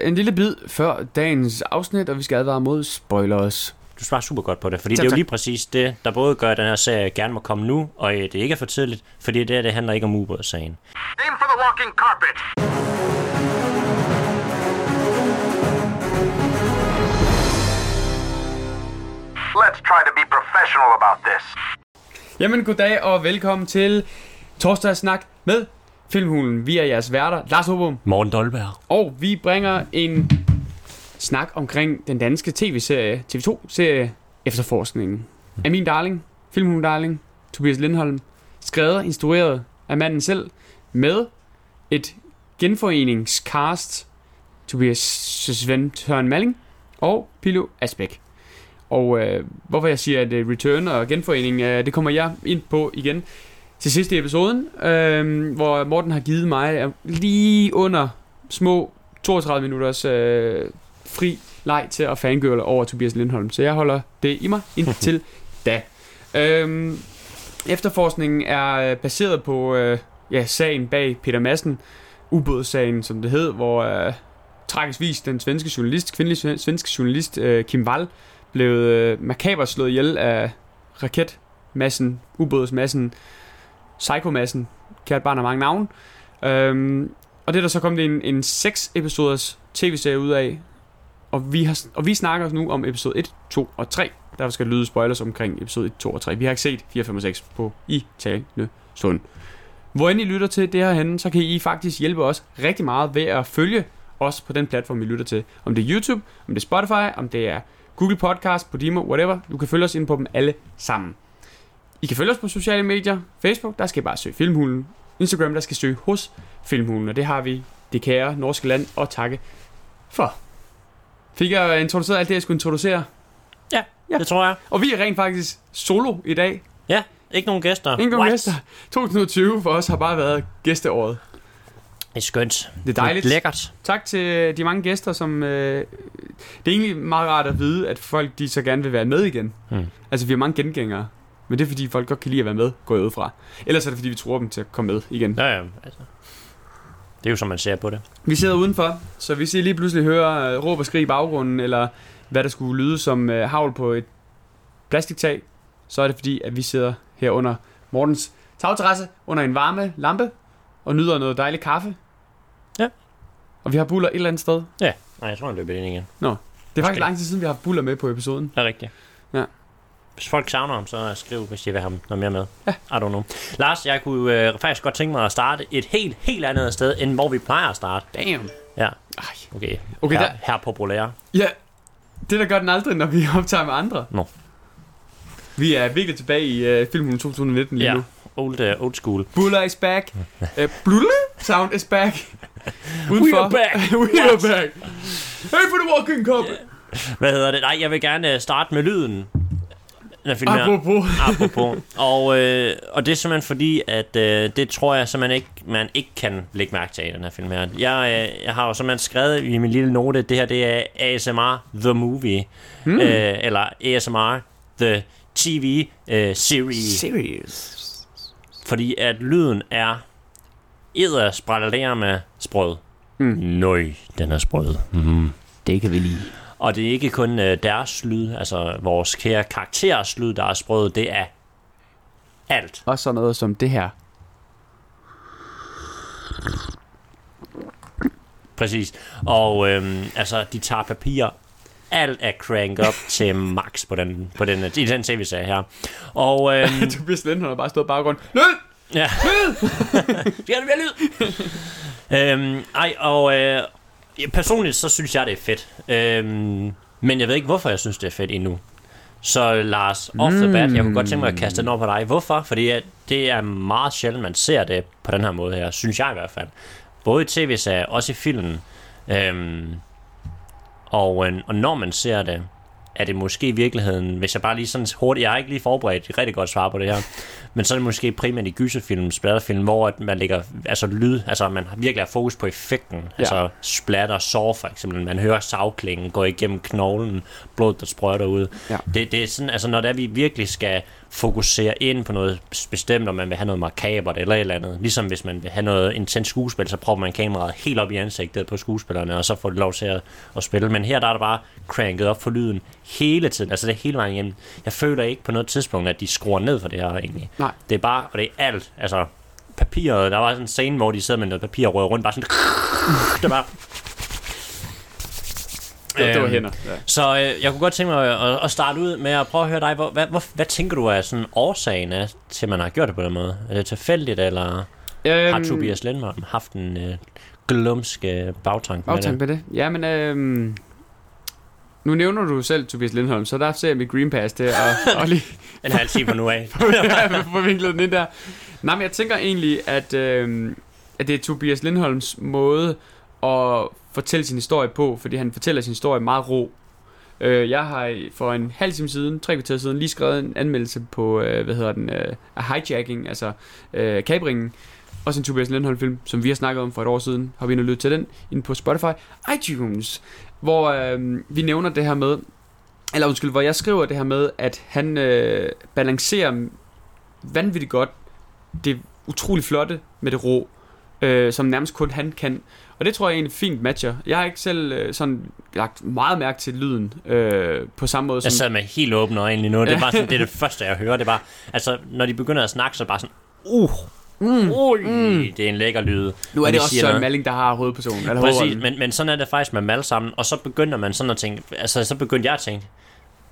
En lille bid før dagens afsnit, og vi skal advare mod spoilers. Du svarer super godt på det, fordi Tak, det er jo tak. lige præcis det, der både gør, at den her serie gerne må komme nu, og øh, det ikke er for tidligt, fordi det, her, det handler ikke om ubådssagen. Aim for the walking carpet. Let's try to be professional about this. Jamen, goddag og velkommen til torsdagssnak med Filmhulen. Vi er jeres værter, Lars Hobum, Morten Dolberg. og vi bringer en snak omkring den danske tv-serie, TV2-serie Efterforskningen. Af min darling, Filmhulen darling, Tobias Lindholm, skrevet og instrueret af manden selv, med et genforeningscast, Tobias Svend Tørn Malling og Pilo Asbæk. Og øh, hvorfor jeg siger, at øh, return og genforening, øh, det kommer jeg ind på igen til sidste i episoden, øh, hvor Morten har givet mig lige under små 32 minutters øh, fri leg til at fangirle over Tobias Lindholm. Så jeg holder det i mig indtil da. Øh, efterforskningen er øh, baseret på øh, ja, sagen bag Peter Madsen, ubådssagen, som det hed, hvor øh, tragisk vis den svenske journalist, kvindelige sven- svenske journalist øh, Kim Wall, blev øh, makabert slået ihjel af raketmassen, ubådsmassen, psykomassen, kært barn af mange navne. Øhm, og det er der så kommet en, en 6 episoders tv-serie ud af, og vi, har, og vi snakker nu om episode 1, 2 og 3. Derfor skal lyde spoilers omkring episode 1, 2 og 3. Vi har ikke set 4, 5 og 6 på i talende stund. Hvor end I lytter til det her henne, så kan I faktisk hjælpe os rigtig meget ved at følge os på den platform, I lytter til. Om det er YouTube, om det er Spotify, om det er Google Podcast, Podimo, whatever. Du kan følge os ind på dem alle sammen. I kan følge os på sociale medier. Facebook, der skal I bare søge Filmhulen. Instagram, der skal I søge hos Filmhulen. Og det har vi det kære norske land at takke for. Fik jeg introduceret alt det, jeg skulle introducere? Ja, Ja. det tror jeg. Og vi er rent faktisk solo i dag. Ja, ikke nogen gæster. Ingen nogen What? gæster. 2020 for os har bare været gæsteåret. Det er skønt. Det er dejligt. Lækkert. Tak til de mange gæster, som... Øh, det er egentlig meget rart at vide, at folk de så gerne vil være med igen. Hmm. Altså, vi har mange gengængere. Men det er fordi, folk godt kan lide at være med, går jeg ud fra. Ellers er det fordi, vi tror dem til at komme med igen. Ja, ja, altså. Det er jo som man ser på det. Vi sidder udenfor, så hvis I lige pludselig hører øh, råb og skrig i baggrunden, eller hvad der skulle lyde som øh, havl på et plastiktag, så er det fordi, at vi sidder her under Mortens tagterrasse, under en varme lampe, og nyder noget dejlig kaffe. Ja. Og vi har buller et eller andet sted. Nej, jeg tror, han løber ind igen. Det er faktisk Måske. lang tid siden, vi har haft buller med på episoden. Det er rigtigt. Ja. Hvis folk savner ham, så skriv, hvis I vil have ham noget mere med. Ja. I don't know. Lars, jeg kunne øh, faktisk godt tænke mig at starte et helt, helt andet sted, end hvor vi plejer at starte. Damn. Ja, Ej. okay. Okay, her, der- her populær. Ja, det der gør den aldrig, når vi optager med andre. Nå. Vi er virkelig tilbage i uh, filmen 2019 lige Ja, nu. old, uh, old school. Buller is back. Uh, Blulle sound is back. Udenfor. We are back. We are back. Hey for the walking cup. Hvad hedder det? Nej, jeg vil gerne øh, starte med lyden. Den film her. Apropos. Apropos. Og, øh, og det er simpelthen fordi, at øh, det tror jeg simpelthen ikke, man ikke kan lægge mærke til i den her film her. Jeg, øh, jeg har jo simpelthen skrevet i min lille note, at det her det er ASMR The Movie. Hmm. Øh, eller ASMR The TV øh, Series. Serious. Fordi at lyden er eddersprællerende sprød. Mm. Nøj, den er sprød. Mm. Det kan vi lide. Og det er ikke kun øh, deres lyd, altså vores kære karakterers lyd, der er sprød. Det er alt. Også sådan noget som det her. Præcis. Og øhm, altså, de tager papir. Alt er crank up til max på den, på den, i den tv-serie her. Og øhm, Tobias Lindholm har bare stået baggrunden. Lyd! ja. Skal der mere lyd? øhm, ej, og øh, personligt så synes jeg, det er fedt. Øhm, men jeg ved ikke, hvorfor jeg synes, det er fedt endnu. Så Lars, off the bat, jeg kunne godt tænke mig at kaste den over på dig. Hvorfor? Fordi at det er meget sjældent, man ser det på den her måde her, synes jeg i hvert fald. Både i tv-serier, også i filmen. Øhm, og, øh, og når man ser det, er det måske i virkeligheden, hvis jeg bare lige sådan hurtigt, jeg har ikke lige forberedt et rigtig godt svar på det her, men så er det måske primært i gyserfilm, splatterfilm, hvor at man lægger altså lyd, altså man virkelig har fokus på effekten, ja. altså splatter, sår for eksempel, man hører savklingen gå igennem knoglen, blod der sprøjter ud. Ja. Det, det er sådan, altså når det er, vi virkelig skal fokusere ind på noget bestemt, om man vil have noget makabert eller et eller andet. Ligesom hvis man vil have noget intens skuespil, så prøver man kameraet helt op i ansigtet på skuespillerne, og så får de lov til at, at spille. Men her der er det bare cranket op for lyden hele tiden. Altså det er hele vejen igennem. Jeg føler ikke på noget tidspunkt, at de skruer ned for det her egentlig. Nej. Det er bare, og det er alt. Altså papiret, der var sådan en scene, hvor de sidder med noget papir og rører rundt, bare sådan, det var Det, det var Øhm, hænder. Ja. så øh, jeg kunne godt tænke mig at, at starte ud med at prøve at høre dig. Hvor, hvad, hvor, hvad tænker du er sådan årsagen af, til, at man har gjort det på den måde? Er det tilfældigt, eller Øhm, har Tobias Lindholm haft en øh, glumsk øh, bagtank med Bagtank det? med det. Ja, men øhm, nu nævner du selv Tobias Lindholm, så der ser jeg mit Green Pass til at, og lige jeg sige på nu af. få vinklet den ind der. Nej, men jeg tænker egentlig, at, øhm, at det er Tobias Lindholms måde at fortælle sin historie på, fordi han fortæller sin historie meget ro. Øh, jeg har for en halv time siden, tre kvarter siden, lige skrevet en anmeldelse på, øh, hvad hedder den, øh, hijacking, altså øh, kabringen. Også en Tobias Lindholm film, som vi har snakket om for et år siden. Har vi nu lyttet til den inde på Spotify, iTunes, hvor øh, vi nævner det her med, eller undskyld, hvor jeg skriver det her med, at han øh, balancerer vanvittigt godt det utrolig flotte med det rå, øh, som nærmest kun han kan. Og det tror jeg egentlig fint matcher. Jeg har ikke selv øh, sådan lagt meget mærke til lyden øh, på samme måde Jeg som... sad med helt åbne øjne lige nu. Det er bare sådan, det er det første, jeg hører. Det er bare, altså, når de begynder at snakke, så er bare sådan, uh, Mm, ui, det er en lækker lyd. nu er de det også Søren noget. Malling, der har hovedpersonen. Eller Præcis, men, men sådan er det faktisk med alle sammen. Og så begynder man sådan at tænke, altså så begyndte jeg at tænke,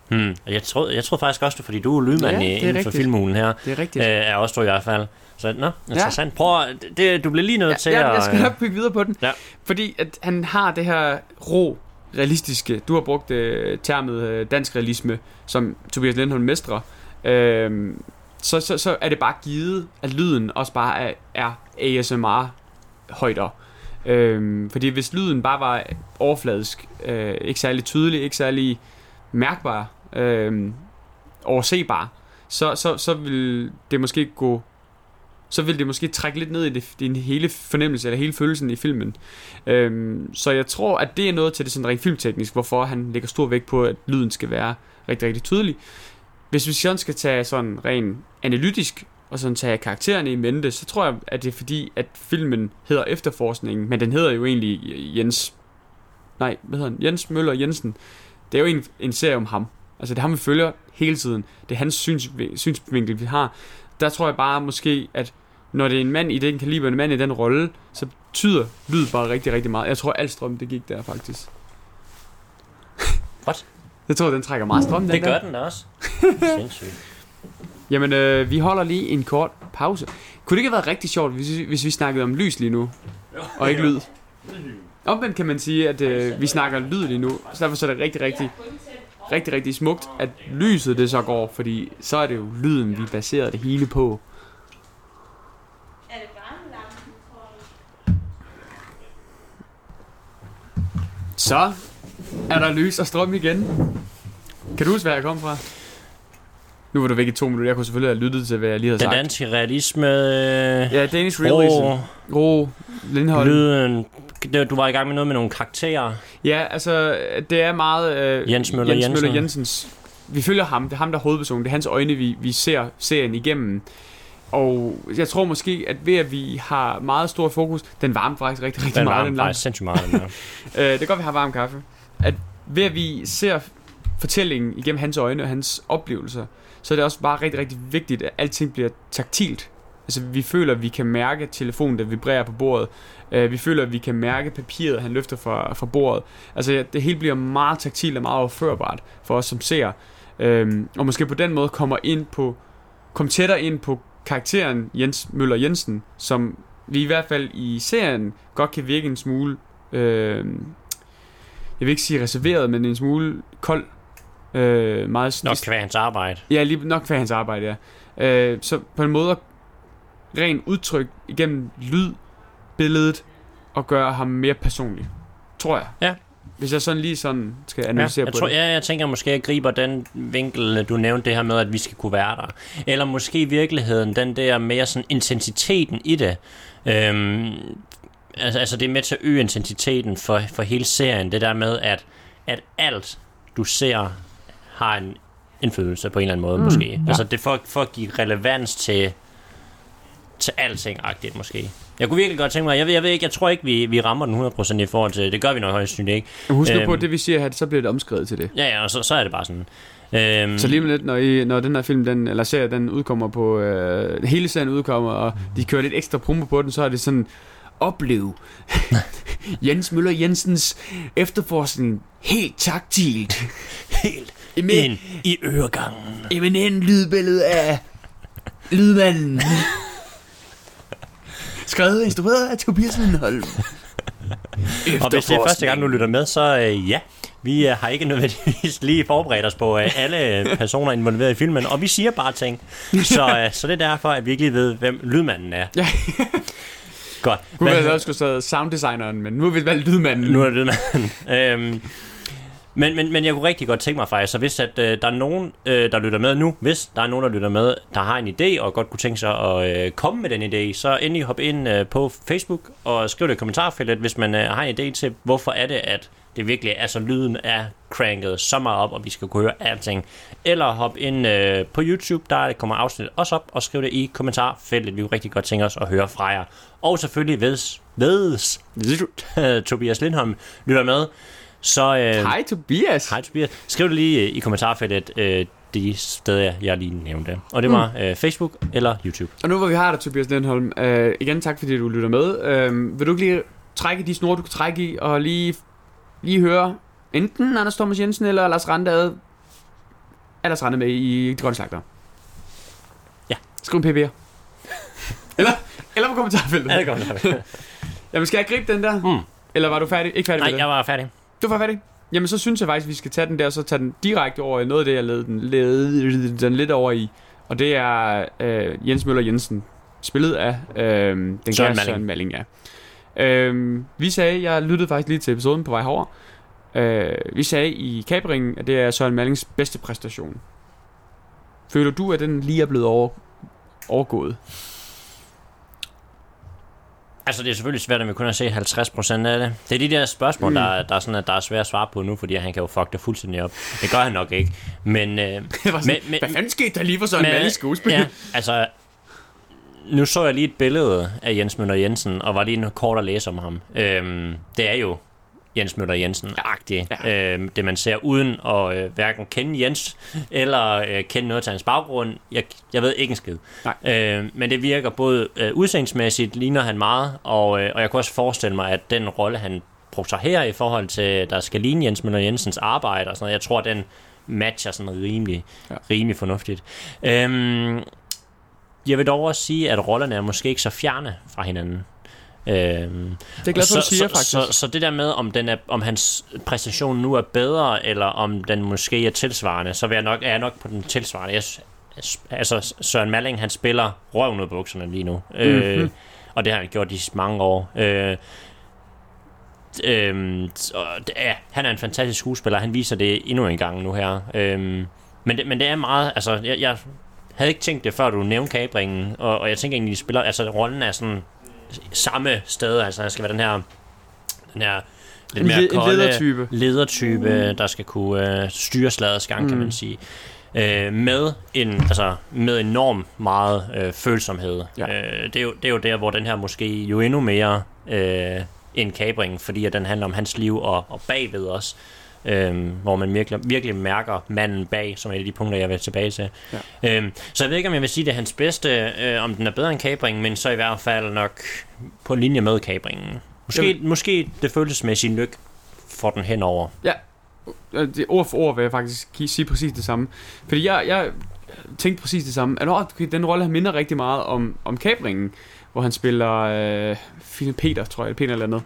hmm, og jeg troede, jeg troede faktisk også, det fordi du er lydmand Ja, ja, er inden for filmulen her. Det er rigtigt. Øh, er også du i hvert fald. Så nå, interessant. Prøv at, det, du bliver lige nødt til ja, ja, at... jeg skal nok bygge videre på den. Ja. Fordi at han har det her ro, realistiske. Du har brugt øh, termet øh, dansk realisme, som Tobias Lindholm mestrer. Øhm, så, så, så er det bare givet, at lyden også bare er, er ASMR højder. Øhm, fordi hvis lyden bare var overfladisk, øh, ikke særlig tydelig, ikke særlig mærkbar, øh, oversebar, så, så, så vil det måske gå så vil det måske trække lidt ned i det, din hele fornemmelse, eller hele følelsen i filmen. Øhm, så jeg tror, at det er noget til det sådan rent filmteknisk, hvorfor han lægger stor vægt på, at lyden skal være rigtig, rigtig tydelig. Hvis vi sådan skal tage sådan rent analytisk, og sådan tage karaktererne i mente, så tror jeg, at det er fordi, at filmen hedder Efterforskningen, men den hedder jo egentlig Jens... Nej, hvad hedder han? Jens Møller Jensen. Det er jo en, en serie om ham. Altså det er ham, vi følger hele tiden. Det er hans syns, synsvinkel, vi har. Der tror jeg bare måske, at når det er en mand i den kaliber, en mand i den rolle, så betyder lyd bare rigtig, rigtig meget. Jeg tror, alt strøm, det gik der faktisk. What? Jeg tror, den trækker meget strøm, den Det der. gør den da også. Sindssygt. Jamen, øh, vi holder lige en kort pause. Kunne det ikke have været rigtig sjovt, hvis, vi- hvis vi snakkede om lys lige nu, og ikke lyd? Omvendt kan man sige, at øh, vi snakker lyd lige nu, så derfor så er det rigtig, rigtig, rigtig, rigtig smukt, at lyset det så går, fordi så er det jo lyden, vi baserer det hele på. Så er der lys og strøm igen. Kan du huske, hvad jeg kom fra? Nu var du væk i to minutter. Jeg kunne selvfølgelig have lyttet til, hvad jeg lige havde Den sagt. danske realisme... Øh, Ja, Danish Realism. ro, Ro, Lindholm. lyden... Du var i gang med noget med nogle karakterer. Ja, altså, det er meget... Øh, Jens Møller Jens Jensen. Møller Jensens... Vi følger ham. Det er ham, der er hovedpersonen. Det er hans øjne, vi, vi ser serien igennem. Og jeg tror måske, at ved at vi har meget stor fokus... Den varmer faktisk rigtig, rigtig Den meget, var den lampe. faktisk sindssygt meget. Den der. Øh, det godt, vi har varm kaffe. At ved at vi ser fortællingen igennem hans øjne og hans oplevelser, så er det også bare rigtig, rigtig vigtigt, at alting bliver taktilt. Altså, vi føler, at vi kan mærke telefonen, der vibrerer på bordet. Uh, vi føler, at vi kan mærke papiret, han løfter fra, fra bordet. Altså, det hele bliver meget taktilt og meget overførbart for os som ser. Um, og måske på den måde kommer ind på, kom tættere ind på karakteren Jens Møller Jensen, som vi i hvert fald i serien godt kan virke en smule øh, jeg vil ikke sige reserveret, men en smule kold. Øh, meget Nok være hans arbejde. Ja, lige nok for hans arbejde, ja. Øh, så på en måde ren udtryk igennem lyd, billedet, og gøre ham mere personlig. Tror jeg. Ja. Hvis jeg sådan lige sådan skal Ja, analysere jeg, på tror, det. ja, jeg tænker måske, at jeg griber den vinkel, du nævnte det her med, at vi skal kunne være der. Eller måske i virkeligheden den der mere sådan intensiteten i det. Øhm, altså, altså det er med til at øge intensiteten for, for hele serien. Det der med, at, at alt du ser har en indflydelse på en eller anden måde, Mm, måske. ja. Altså, det for, for at give relevans til, til alting-agtigt, måske. Jeg kunne virkelig godt tænke mig, jeg ved, jeg ved ikke, jeg tror ikke, vi, vi rammer den 100% i forhold til, det gør vi nok højst sandsynligt ikke. Husk Øhm. på, at det vi siger her, så bliver det omskrevet til det. Ja, ja, og så, så er det bare sådan. Øhm, Så lige om lidt, når, I, når den her film, den, eller serie, den udkommer på, øh, hele serien udkommer, og de kører lidt ekstra promo på den, så er det sådan, oplev Jens Møller Jensens efterforskning helt taktilt. helt Ind i øregangen. eminent lydbillede af lydmanden. Skrevet og instrueret af Tobias Lindholm. Og hvis det er første gang, du lytter med, så øh, ja, vi øh, har ikke nødvendigvis lige forberedt os på øh, alle personer involveret i filmen, og vi siger bare ting. Så, øh, så det er derfor, at vi ikke lige ved, hvem lydmanden er. Ja. Godt. Kunne Hvad- være også skulle have sounddesigneren, men nu har vi valgt lydmanden. Nu er det lydmanden. øhm, men, men, men jeg kunne rigtig godt tænke mig faktisk, så hvis at, øh, der er nogen, øh, der lytter med nu, hvis der er nogen, der lytter med, der har en idé og godt kunne tænke sig at øh, komme med den idé, så endelig hop ind øh, på Facebook og skriv det i kommentarfeltet, hvis man øh, har en idé til, hvorfor er det, at det virkelig er så lyden er cranket så meget op, og vi skal kunne høre alting. Eller hop ind øh, på YouTube, der kommer afsnit også op, og skriv det i kommentarfeltet. Vi vil rigtig godt tænke os at høre fra jer. Og selvfølgelig, hvis, hvis Tobias Lindholm lytter med, så... Øh, Hej Tobias. Hej Tobias. Skriv det lige øh, i kommentarfeltet øh, de steder, jeg lige nævnte. Og det var øh, Facebook eller YouTube. Og nu hvor vi har dig, Tobias Lindholm, øh, igen tak fordi du lytter med. Øh, vil du ikke lige trække de snore, du kan trække i, og lige, lige høre enten Anders Thomas Jensen eller Lars Randade, er Lars Rande med i De Grønne Slagter? Ja. Skriv en PB'er. eller, eller på kommentarfeltet. Ja, det godt. Jamen skal jeg gribe den der? Mm. Eller var du færdig? Ikke færdig Nej, med det? jeg var færdig. Du var færdig? Jamen så synes jeg faktisk, vi skal tage den der, og så tage den direkte over i noget af det, jeg ledte den, ledede den lidt over i. Og det er øh, Jens Møller Jensen, spillet af øh, den kære Malling. Søren Malling. Ja. Øh, vi sagde, jeg lyttede faktisk lige til episoden på vej herover. Øh, vi sagde i Kabringen, at det er Søren Mallings bedste præstation. Føler du, at den lige er blevet over, overgået? Altså, det er selvfølgelig svært, at vi kun har set 50% af det. Det er de der spørgsmål, Mm. der, der, er sådan, at der er svært at svare på nu, fordi han kan jo fuck det fuldstændig op. Det gør han nok ikke. Men, øh, sådan, Men- men- hvad fanden skete der lige for Søren Men- Mallings skuespil? ja, altså, nu så jeg lige et billede af Jens Møller Jensen, og var lige en kort at læse om ham. Øhm, det er jo Jens Møller Jensen-agtigt, Ja. øhm, det man ser uden at øh, hverken kende Jens, eller øh, kende noget til hans baggrund. Jeg, jeg ved ikke en skid. Nej. Øh, men det virker både øh, udseendsmæssigt, ligner han meget, og, øh, og jeg kunne også forestille mig, at den rolle, han brugte her i forhold til, der skal ligne Jens Møller Jensens arbejde og sådan noget, jeg tror, den matcher sådan rimelig, ja. rimelig fornuftigt. Øhm, jeg vil dog også sige, at rollerne er måske ikke så fjerne fra hinanden. Øhm, Det er glad for, så, du siger, så, faktisk. Så, så det der med, om, den er, om hans præstation nu er bedre, eller om den måske er tilsvarende, så vil jeg nok, er jeg nok på den tilsvarende. Jeg, altså, Søren Malling, han spiller røven ud bukserne lige nu. Mm-hmm. Øh, og det har han gjort i mange år. Øh, Øhm, er, han er en fantastisk skuespiller. Han viser det endnu en gang nu her. Øhm, men, det, men det er meget... Altså, jeg, jeg havde ikke tænkt det, før du nævnte kabringen. Og, og jeg tænker egentlig, de spiller... Altså, rollen er sådan samme sted. Altså, han skal være den her... Den her lidt mere kolde ledertype. ledertype, der skal kunne øh, styre slagets gang, mm. kan Mm. man sige. Øh, med en altså med enorm meget øh, følsomhed. Ja. Øh, det, er jo, det er jo der, hvor den her måske jo endnu mere øh, end kabringen, fordi at den handler om hans liv og, og bagved os. Øhm, hvor man virkelig, virkelig mærker manden bag, som er et af de punkter, jeg vil tilbage til. Ja. Øhm, så jeg ved ikke, om jeg vil sige, det er hans bedste, øh, om den er bedre end kabringen, men så i hvert fald nok på linje med kabringen. Måske, Jamen. måske det følelsesmæssige lyk får den henover. Øh, det, ord for ord vil jeg faktisk sige præcis det samme. Fordi jeg, jeg tænkte præcis det samme. At, okay, den rolle han minder rigtig meget om, om kabringen, hvor han spiller øh, Fine Peter, tror jeg, eller Peter eller andet.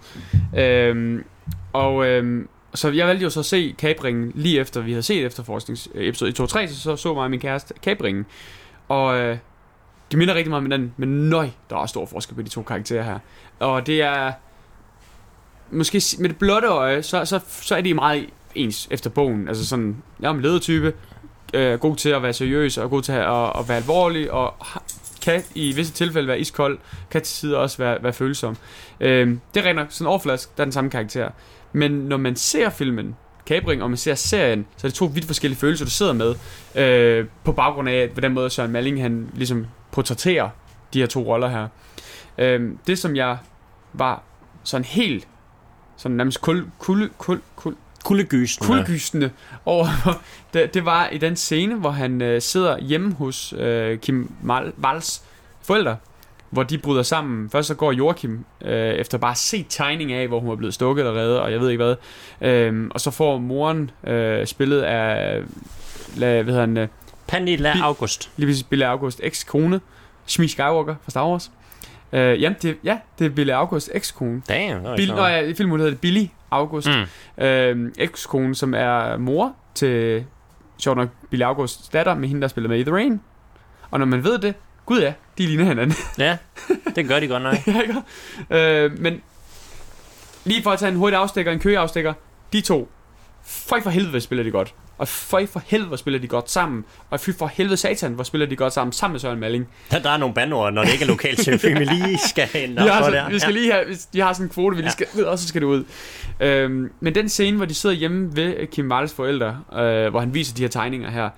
Øhm, og øhm, så jeg valgte jo så at se kabringen lige efter vi havde set efterforskningsepisode i 2 3, så så mig og min kæreste kabringen. Og øh, de minder rigtig meget om hinanden, men nøj, der er stor forskel på de to karakterer her. Og det er måske med det blotte øje, så, så, så er de meget ens efter bogen. Altså sådan, jeg er en ledertype, øh, god til at være seriøs, og god til at, at, at være alvorlig, og kan i visse tilfælde være iskold, kan til tider også være, være følsom. Øh, det er sådan overflask, der er den samme karakter. Men når man ser filmen, Kabring, og man ser serien, så er det to vidt forskellige følelser, du sidder med, øh, på baggrund af, hvordan måde Søren Malling, han ligesom portrætterer de her to roller her. Øh, det, som jeg var sådan helt, sådan nærmest kul, kul, kul, kul, Kuldegysende. kuldegysende over, det, det var i den scene, hvor han øh, sidder hjemme hos øh, Kim Mal- Vals forældre, hvor de bryder sammen. Først så går Joachim øh, efter bare at se tegning af, hvor hun er blevet stukket eller reddet, og jeg ved ikke hvad. Øh, og så får moren øh, spillet af, la, hvad hedder han, øh, Pernilla Bi- August. lige præcis Billy August eks-kone, Shmi Skywalker fra Star Wars. Øh, jamen, det, ja, det er Billy August eks-kone. Damn, det var Bill, nå, ja, i filmen hedder det Billy August. Mm. Øh, ekskone, som er mor til, sjovt nok, Billy Augusts datter, med hende, der spiller med i The Rain. Og når man ved det, gud ja, de ligner hinanden. Ja, det gør de godt nok. Ja, ikke? øh, men lige for at tage en hurtig afstikker, en køgeafstikker, de to, føj for helvede, hvor spiller de godt. Og føj for helvede, hvor spiller de godt sammen. Og fy for helvede satan, hvor spiller de godt sammen, sammen med Søren Malling. Der, der er nogle bandord, når det ikke er lokalt til film, vi lige skal ind Vi, har for så, vi skal lige have, de har sådan en kvote, vi lige skal, og så skal det ud. Øhm, men den scene, hvor de sidder hjemme ved Kim Marles forældre, øh, hvor han viser de her tegninger her,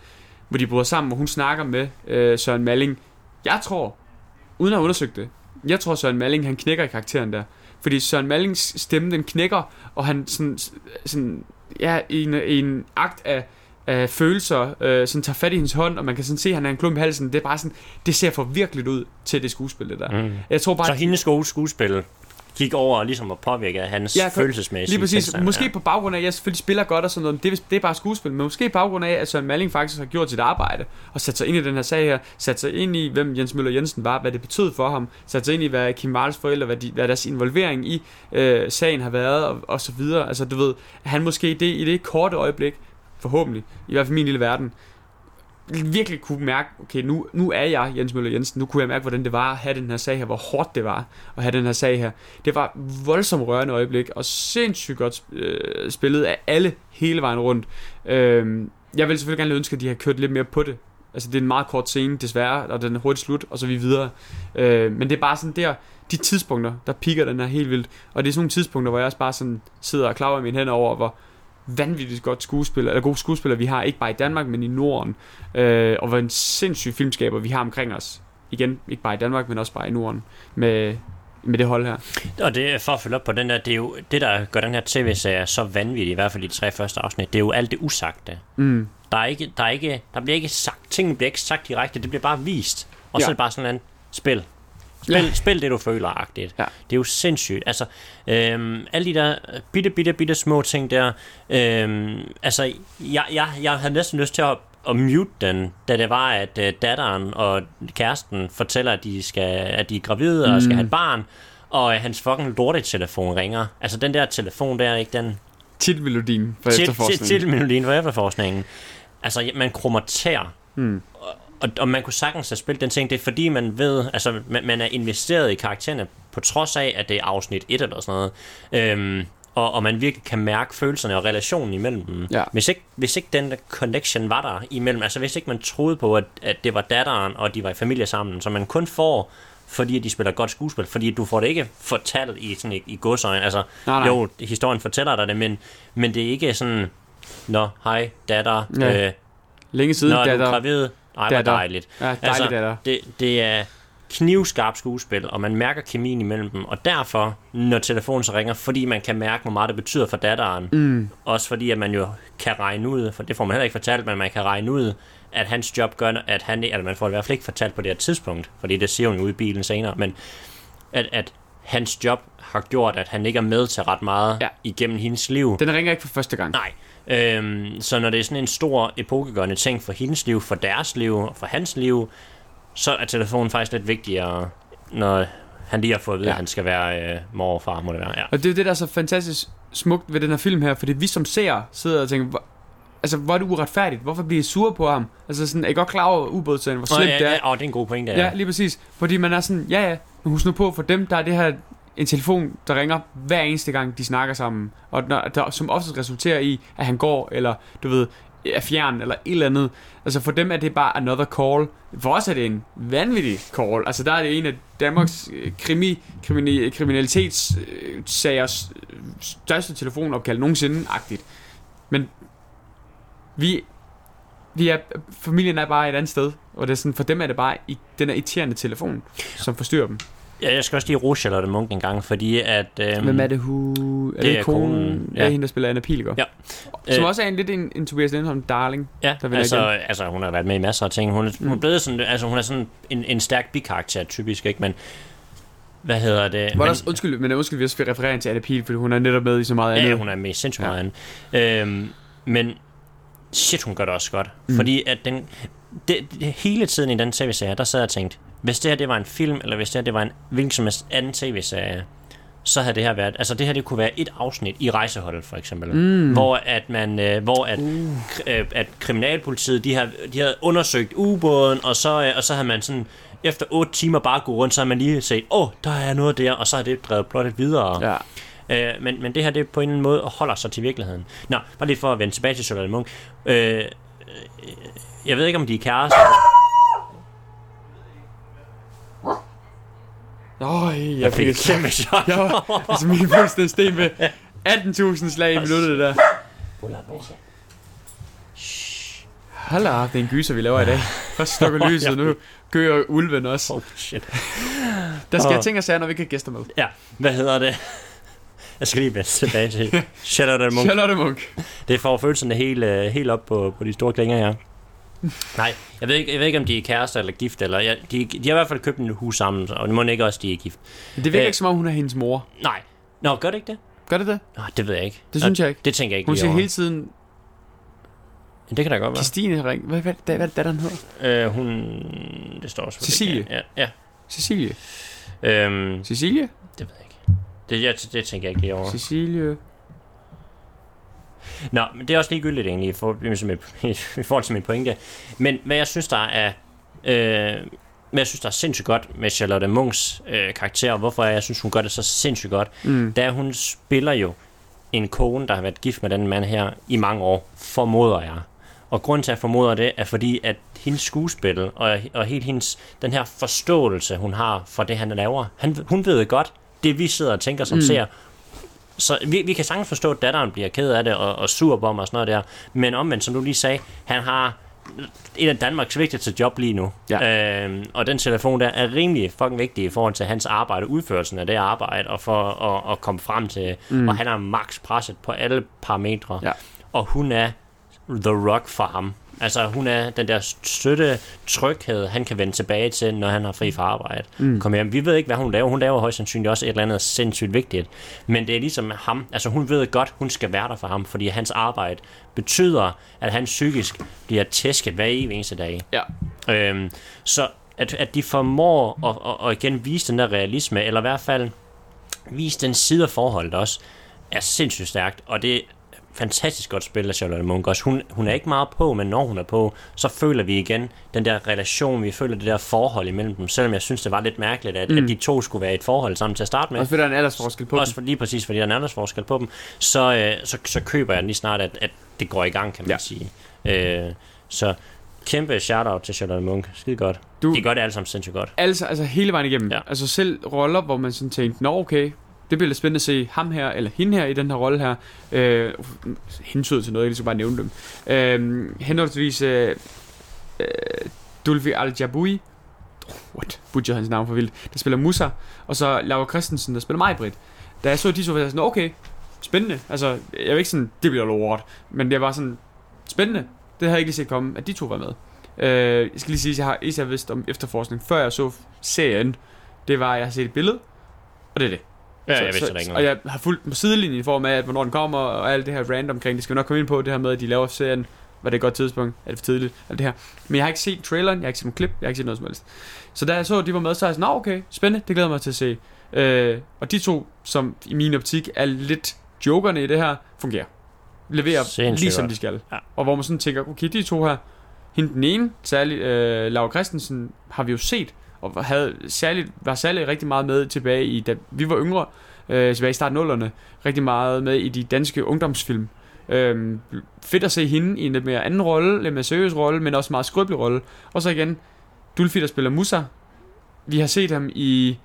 hvor de bryder sammen, hvor hun snakker med øh, Søren Malling. Jeg tror, uden at have undersøgt det, jeg tror Søren Malling, han knækker i karakteren der. Fordi Søren Mallings stemme, den knækker, og han sådan, sådan ja, i en, i en akt af, af følelser, øh, sådan tager fat i hendes hånd, og man kan sådan se, at han er en klump i halsen. Det er bare sådan, det ser for virkeligt ud til det skuespil, det der. Mm. Jeg tror bare, Så hendes gode skuespil gik over ligesom at påvirke hans Ja, følelsesmæssige Lige præcis. tilstand, Måske ja. på baggrund af, at jeg selvfølgelig spiller godt og sådan noget, det, er- det er bare skuespil, men måske på baggrund af, at Søren Malling faktisk har gjort sit arbejde, og sat sig ind i den her sag her, sat sig ind i, hvem Jens Møller Jensen var, hvad det betød for ham, sat sig ind i, hvad Kim Marles forældre, hvad, de, hvad deres involvering i øh, sagen har været, og, og så videre. Altså, du ved, han måske i det, i det korte øjeblik, forhåbentlig, i hvert fald min lille verden, virkelig kunne mærke, okay, nu, nu er jeg Jens Møller Jensen, nu kunne jeg mærke, hvordan det var at have den her sag her, hvor hårdt det var at have den her sag her. Det var voldsomt rørende øjeblik, og sindssygt godt øh, spillet af alle hele vejen rundt. Øh, jeg vil selvfølgelig gerne ønske, at de har kørt lidt mere på det. Altså, det er en meget kort scene, desværre, og den er hurtigt slut, og så vi videre. Øh, men det er bare sådan der, de tidspunkter, der piker den her helt vildt. Og det er sådan nogle tidspunkter, hvor jeg også bare sådan sidder og klager mine hænder over, hvor vanvittigt godt skuespiller, eller gode skuespillere vi har, ikke bare i Danmark, men i Norden. Øh, og hvor en sindssyg filmskaber vi har omkring os. Igen, ikke bare i Danmark, men også bare i Norden. Med, med det hold her. Og det er for at følge op på den der, det er jo det, der gør den her tv-serie så vanvittig, i hvert fald i de tre første afsnit, det er jo alt det usagte. Mm. Der, er ikke, der, er ikke, der bliver ikke sagt, tingene bliver ikke sagt direkte, det bliver bare vist. Og så Ja. er det bare sådan en spil. Spil, spil det, du føler agtigt. Ja. Det er jo sindssygt. Altså, øhm, alle de der bitte, bitte, bitte små ting der. Øhm, altså, jeg, jeg, jeg havde næsten lyst til at, at mute den, da det var, at uh, datteren og kæresten fortæller, at de, skal, at de er gravide og Mm. skal have et barn. Og øh, hans fucking lortet-telefon ringer. Altså, den der telefon der, ikke? Den, Titelmelodien for efterforskningen. til melodien for efterforskningen. Altså, man kromaterer. Mm. Og, og man kunne sagtens have spillet den ting. Det er fordi, man ved, altså, man, man er investeret i karaktererne, på trods af, at det er afsnit 1 eller sådan noget. Øhm, og, og man virkelig kan mærke følelserne og relationen imellem dem. Ja. Hvis, ikke, hvis ikke den der connection var der imellem, altså hvis ikke man troede på, at, at det var datteren, og de var i familie sammen, så man kun får fordi de spiller godt skuespil, fordi du får det ikke fortalt i, sådan, i, i godsøjne. Altså, Nej, nej. jo, historien fortæller dig det, men, men det er ikke sådan, nå, hej, datter, Ja. øh, Længe siden, nå, er du datter. gravid? Ej, hvor dejligt. Ja, dejligt Altså, datter. Det, det er knivskarpt skuespil, og man mærker kemien imellem dem, og derfor, når telefonen så ringer, fordi man kan mærke, hvor meget det betyder for datteren, Mm. også fordi, at man jo kan regne ud, for det får man heller ikke fortalt, men man kan regne ud, at hans job gør, at han, eller man får det i hvert fald ikke fortalt på det her tidspunkt, fordi det siger hun jo ude i bilen senere, men at, at hans job har gjort, at han ikke er med til ret meget ja. igennem hendes liv. Den ringer ikke for første gang. Nej. Øhm, så når det er sådan en stor epokegørende ting for hendes liv, for deres liv og for hans liv, så er telefonen faktisk lidt vigtigere, når han lige har fået at vide, Ja. ja. at han skal være øh, mor og far, må det være. Ja. Og det er jo det, der er så fantastisk smukt ved den her film her, fordi vi som ser sidder og tænker, altså, hvor er det uretfærdigt? Hvorfor bliver I sure på ham? Altså sådan, er I godt klar over ubådssagen, hvor slemt ja, det er? ja, åh, det er en god pointe. Ja, lige præcis. Fordi man er sådan, ja ja, men husk nu på, for dem, der er det her en telefon, der ringer hver eneste gang, de snakker sammen. Og når, der, som oftest resulterer i, at han går, eller du ved, er fjern, eller et eller andet. Altså for dem er det bare another call. For os er det en vanvittig call. Altså der er det en af Danmarks øh, krimi, krimini, kriminalitetssagers øh, største telefonopkald nogensinde-agtigt. Men vi, vi er, familien er bare et andet sted, og det er sådan, for dem er det bare i, den er irriterende telefon, som forstyrrer dem. Ja, jeg skal også lige rose Charlotte Munch en gang, fordi at... Øhm, Hvem er det, hu... Er det, det er konen? konen, Ja. ja. hende, der spiller Anna Pilgaard. Ja. Som Øh, også er en lidt en, en Tobias Lindholm darling. Ja, der altså, igen. altså hun har været med i masser af ting. Hun, er- hun er Mm. blevet sådan, altså hun er sådan en, en stærk bikarakter, typisk, ikke? Men hvad hedder det? Hvor men, også, undskyld, men undskyld, vi også vil referere til Anna Pihl, fordi hun er netop med i så meget andet. ja, hun er med i sindssygt Ja. meget andet. Øhm, men shit, hun gør det også godt. Mm. Mm. Fordi at den, det, det, hele tiden i den tv-serie, der sad jeg og tænkte, hvis det her det var en film, eller hvis det her det var en hvilken som helst anden tv-serie, så havde det her været, altså det her det kunne være et afsnit i rejseholdet for eksempel, Mm. hvor at man, øh, hvor at, Uh. øh, at kriminalpolitiet, de har, de har undersøgt ubåden, og så, øh, og så har man sådan, efter 8 timer bare gået rundt, så har man lige set, åh, oh, der er noget der, og så har det drevet plottet videre. Ja. Øh, men, men det her, det på en eller anden måde holder sig til virkeligheden. Nå, bare lige for at vende tilbage til Charlotte Munch. Øh, øh, jeg ved ikke, om de er kærester. Øj, jeg, Jeg fik et kæmpe chok. Ja, altså min den steg med 18.000 slag i minuttet der. Hold da, det er en gyser, vi laver i dag. Først slukker lyset, nu gør ulven også. Oh, shit. Der skal jeg Åh. tænke os når vi kan gæster med. Ja, hvad hedder det? Jeg skal lige vende tilbage til Charlotte Munch. Charlotte Munch. Det får følelserne helt, øh, helt op på, på de store klinger, ja. Nej, jeg ved, ikke, jeg ved ikke, om de er kærester eller gift, eller ja, de, de har i hvert fald købt en hus sammen, og det må ikke også, de er gift. Det virker Øh. ikke som om, hun er hendes mor. Nej. Nå, gør det ikke det? Gør det det? Nå, det ved jeg ikke. Det synes jeg ikke. Det tænker jeg ikke Hun siger over. hele tiden, Det kan da godt være. Christine ring. Hvad, hvad, hvad, hvad er det, datteren hedder? Øh, hun... Det står også. Cecilie. Ja, ja. Cecilie. Øhm, Cecilie? det ved jeg ikke. Det, jeg, det tænker jeg ikke lige over. Cecilie. Nå, men det er også ligegyldigt egentlig i, for, i, i, i forhold til min pointe. Men hvad jeg synes, der er... Øh, hvad jeg synes, der er sindssygt godt med Charlotte Munchs øh, karakter, og hvorfor jeg synes, hun gør det så sindssygt godt, Mm. da hun spiller jo en kone, der har været gift med den mand her i mange år, formoder jeg. Og grunden til, at jeg formoder det, er fordi, at hendes skuespil og, og helt hendes, den her forståelse, hun har for det, han laver, han, hun ved godt, det vi sidder og tænker som mm. ser. Så vi, vi kan sagtens forstå, at datteren bliver ked af det og, og sur på ham og sådan noget der. Men omvendt, som du lige sagde, han har et af Danmarks vigtigste job lige nu. Ja. Øhm, og den telefon der er rimelig fucking vigtig i forhold til hans arbejde, udførelsen af det arbejde, og for at, at komme frem til. Mm. Og han er max presset på alle parametre. Ja. Og hun er the rock for ham. Altså hun er den der støtte, tryghed, han kan vende tilbage til, når han har fri fra arbejde. Mm. Kom hjem. Vi ved ikke, hvad hun laver. Hun laver højst sandsynligt også et eller andet sindssygt vigtigt. Men det er ligesom ham. Altså hun ved godt, hun skal være der for ham, fordi hans arbejde betyder, at han psykisk bliver tæsket hver eneste dag. Ja. Øhm, så at, at de formår at, at, at igen vise den der realisme, eller i hvert fald vise den side af forholdet også, er sindssygt stærkt, og det fantastisk godt spil af Charlotte Munch også. Hun, hun er ikke meget på, men når hun er på, så føler vi igen den der relation, vi føler det der forhold imellem dem, selvom jeg synes, det var lidt mærkeligt, at, Mm. at de to skulle være i et forhold sammen til at starte med. Også fordi der er en aldersforskel på Også for, lige præcis, fordi der er en aldersforskel på dem, så, øh, så, så køber jeg den lige snart, at, at det går i gang, kan man Ja. sige. Øh, så kæmpe shout-out til Charlotte Munch. Skide godt. Du- De gør det alle sammen sindssygt godt. Altså, altså hele vejen igennem. Ja. Altså selv roller, hvor man sådan tænkte, nå okay, det bliver lidt spændende at se ham her, eller hende her i den her rolle her. Øh, hentyder til noget, jeg skal bare nævne dem. Øh, henholdsvis øh, øh, Dulfi Al-Jaboui, what, butcher hans navn for vildt, der spiller Musa, og så Laura Christensen, der spiller mig, Britt. Da jeg så de så, var jeg sådan, okay, spændende. Altså, jeg var ikke sådan, det bliver lort, men det var sådan, spændende. Det havde jeg ikke lige set komme, at de to var med. Øh, jeg skal lige sige, at jeg har især vidst om efterforskning, før jeg så serien. Det var, at jeg har set et billede, og det er det. Ja, så, jeg vidste så, ikke Og jeg har fulgt på sidelinjen i form af, at hvornår den kommer, og alt det her random omkring. Det skal vi nok komme ind på, det her med, at de laver serien. Var det et godt tidspunkt? Er det for tidligt? Alt det her. Men jeg har ikke set traileren, jeg har ikke set nogen klip, jeg har ikke set noget som helst. Så da jeg så, at de var med, så er jeg sådan, Nå, okay, spændende, det glæder mig til at se. Øh, og de to, som i min optik er lidt jokerne i det her, fungerer. Leverer Sindssygt lige som de skal. Ja. Og hvor man sådan tænker, okay, de to her, hende den ene, særligt øh, Laura Christensen, har vi jo set, og havde særligt, var særligt rigtig meget med tilbage i, da vi var yngre, øh, tilbage i starten af 00'erne, rigtig meget med i de danske ungdomsfilm. Øhm, fedt at se hende i en lidt mere anden rolle, lidt mere seriøs rolle, men også meget skrøbelig rolle. Og så igen, Dulfi, der spiller Musa. Vi har set ham i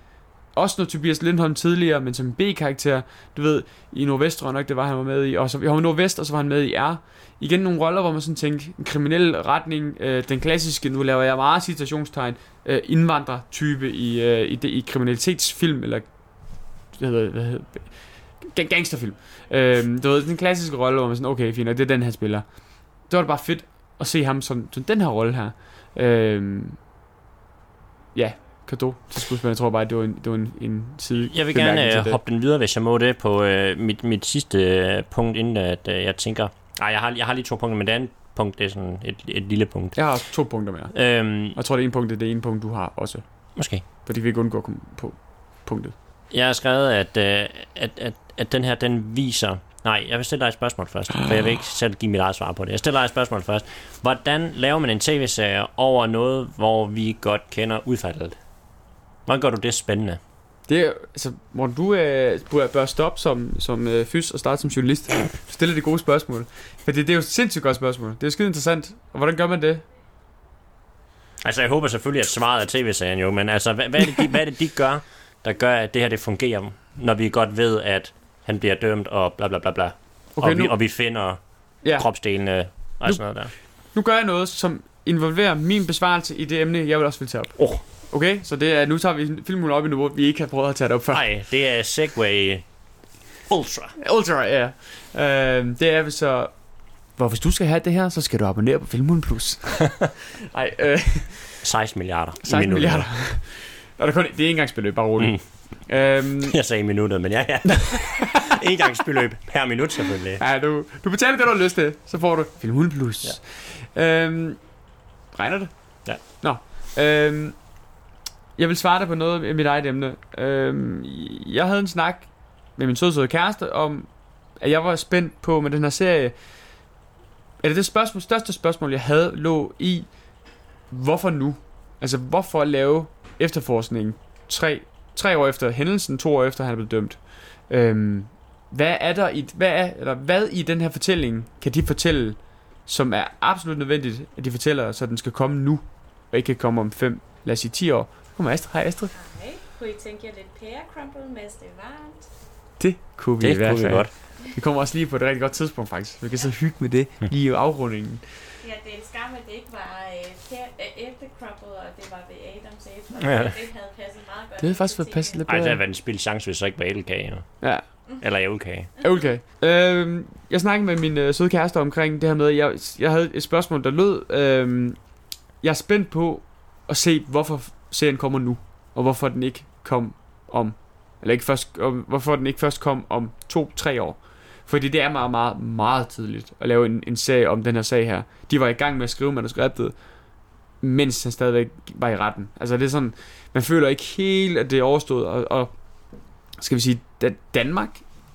også noget Tobias Lindholm tidligere, men som B-karakter. Du ved, i Nordvest, tror jeg nok, det var, han var med i. Og så, var i Nordvest, og så var han med i R. Igen nogle roller, hvor man sådan tænker, en kriminel retning, øh, den klassiske, nu laver jeg meget citationstegn, øh, indvandrertype i, øh, i, det, i kriminalitetsfilm, eller hvad hedder, hvad hedder, gangsterfilm. Øh, du ved, den klassiske rolle, hvor man sådan, okay, fint, og det er den, han spiller. Det var det bare fedt at se ham som, som den her rolle her. Øh, ja, kado til skuespilleren. Jeg tror bare, det var en, det var en, en side Jeg vil gerne øh, det. hoppe den videre, hvis jeg må det, på øh, mit, mit sidste øh, punkt, inden at øh, jeg tænker... Nej, jeg har, jeg har lige to punkter, men det andet punkt, det er sådan et, et lille punkt. Jeg har også to punkter mere. Øhm, Og jeg tror, det ene punkt er det ene punkt, du har også. måske. Fordi vi ikke undgår at komme på punktet. Jeg har skrevet, at, øh, at, at, at den her, den viser... Nej, jeg vil stille dig et spørgsmål først, for jeg vil ikke selv give mit eget svar på det. Jeg stiller dig et spørgsmål først. Hvordan laver man en tv-serie over noget, hvor vi godt kender udfaldet? Hvordan gør du det spændende? Det er, altså, Morten, du øh, bør- bør stoppe som, som øh, fys og starte som journalist. Du stiller de gode spørgsmål. For det, det er jo et sindssygt godt spørgsmål. Det er skide interessant. Og hvordan gør man det? Altså, jeg håber selvfølgelig, at svaret er tv-serien jo, men altså, hvad, hvad, er det, de, hvad er det, de gør, der gør, at det her det fungerer, når vi godt ved, at han bliver dømt og bla bla bla bla, Okay, og, vi, nu, og vi finder ja, kropsdelene og Nu- sådan noget der. nu gør jeg noget, som involverer min besvarelse i det emne, jeg vil også vil tage op. Åh. Okay, så det er, nu tager vi filmen op i niveau, vi ikke har prøvet at tage det op før. Nej, det er Segway Ultra. Ultra, ja. Øh, det er så... Hvor hvis du skal have det her, så skal du abonnere på Filmmunden Plus. Nej, øh, 16 milliarder. i 16 minuttet. milliarder. Nå, der er kun, det er engangsbeløb, bare roligt. Mm. Øhm, Jeg sagde minuttet, men ja, ja. Engangsbeløb per minut selvfølgelig. ja, du, du betaler det, du har lyst til, så får du Filmmunden Plus. Ja. Øhm, regner det? Ja. Nå. Øhm, jeg vil svare dig på noget af mit eget emne. Øhm, jeg havde en snak med min søde, søde kæreste om, at jeg var spændt på med den her serie. Er det det spørgsmål, største spørgsmål, jeg havde, lå i, hvorfor nu? Altså, hvorfor lave efterforskningen tre, tre år efter hændelsen, to år efter han er blevet dømt? Øhm, hvad er der i, hvad, er, eller hvad i den her fortælling kan de fortælle, som er absolut nødvendigt, at de fortæller, så den skal komme nu, og ikke kan komme om fem, lad os sige 10 år. Kom Astrid, hej Astrid. Hej, kunne I tænke jer lidt pære crumble, mens det er varmt? Det kunne vi i Det hvert kunne fald. godt. Vi kommer også lige på et rigtig godt tidspunkt faktisk. Vi kan så hygge med det lige i afrundingen. Ja, det er en skam, at det ikke var øh, øh, ægte crumble, og det var ved Adams Apple. Ja. Det havde passet meget godt. Det havde faktisk været passet lidt Ej, det bedre. havde været en chance, hvis det så ikke var ædelkage. jo. Ja, Eller ævelkage. okay. Øhm, jeg snakkede med min øh, søde kæreste omkring det her med, jeg, jeg havde et spørgsmål, der lød, øhm, jeg er spændt på at se, hvorfor serien kommer nu, og hvorfor den ikke kom om, eller ikke først, om, hvorfor den ikke først kom om to-tre år. Fordi det er meget, meget, meget tidligt at lave en, en serie om den her sag her. De var i gang med at skrive manuskriptet, mens han stadigvæk var i retten. Altså det er sådan, man føler ikke helt, at det er overstået, og, og skal vi sige, at Danmark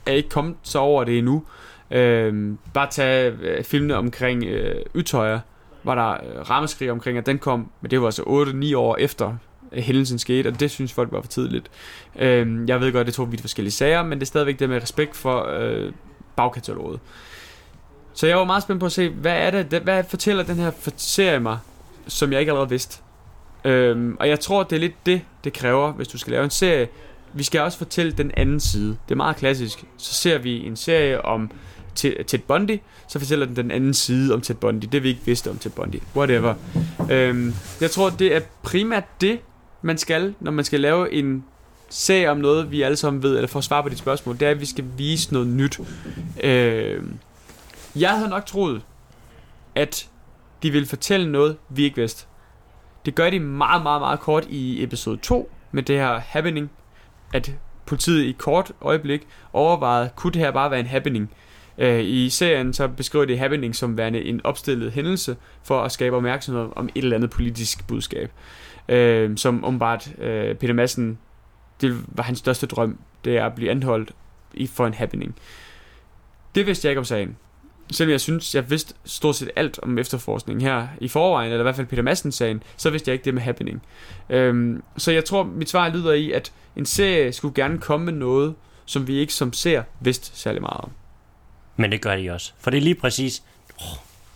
er ikke kommet så over det endnu. Øhm, bare tage øh, filmene omkring øh, Ytøjer, var der øh, rammeskrig omkring, at den kom, men det var altså 8-9 år efter hændelsen skete, og det synes folk var for tidligt. Øh, jeg ved godt, det er to vidt forskellige sager, men det er stadigvæk det med respekt for øh, bagkataloget. Så jeg var meget spændt på at se, hvad er det, det hvad fortæller den her serie mig, som jeg ikke allerede vidste. Øhm, og jeg tror, det er lidt det, det kræver, hvis du skal lave en serie. Vi skal også fortælle den anden side. Det er meget klassisk. Så ser vi en serie om Ted Bundy, så fortæller den den anden side om Ted Bundy. Det vi ikke vidste om Ted Bundy. Whatever. Øhm, jeg tror, det er primært det, man skal, når man skal lave en sag om noget, vi alle sammen ved, eller for at svare på dit spørgsmål, det er, at vi skal vise noget nyt. Øh, jeg havde nok troet, at de ville fortælle noget, vi ikke vidste. Det gør de meget, meget, meget kort i episode 2, med det her happening, at politiet i et kort øjeblik overvejede, kunne det her bare være en happening? Øh, I serien så beskriver de happening som værende en opstillet hændelse for at skabe opmærksomhed om et eller andet politisk budskab. Øh, som åbenbart øh, Peter Madsen, det var hans største drøm, det er at blive anholdt i, for en happening. Det vidste jeg ikke om sagen. Selvom jeg synes, jeg vidste stort set alt om efterforskningen her i forvejen, eller i hvert fald Peter Madsens sagen, så vidste jeg ikke det med happening. Øhm, så jeg tror, mit svar lyder i, at en serie skulle gerne komme med noget, som vi ikke som ser vidste særlig meget om. Men det gør de også. For det er lige præcis... Oh,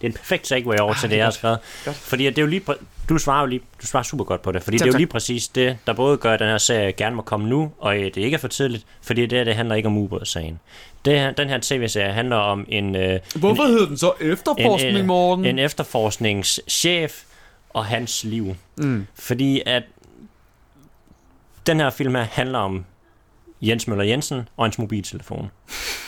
det er en perfekt segue over Ah, til det jeg har skrevet. Godt. Fordi det er jo lige, du svarer jo lige, du svarer super godt på det, fordi Tak, det er jo lige præcis det, der både gør, at den her serie gerne må komme nu, og øh, det ikke er for tidligt, fordi det, her, det handler ikke om ubådssagen. Det den her tv-serie handler om en, øh, Hvorfor hed den så efterforskning, en, øh, Morten? en efterforskningschef og hans liv. Mm. Fordi at den her film her handler om Jens Møller Jensen og hans mobiltelefon.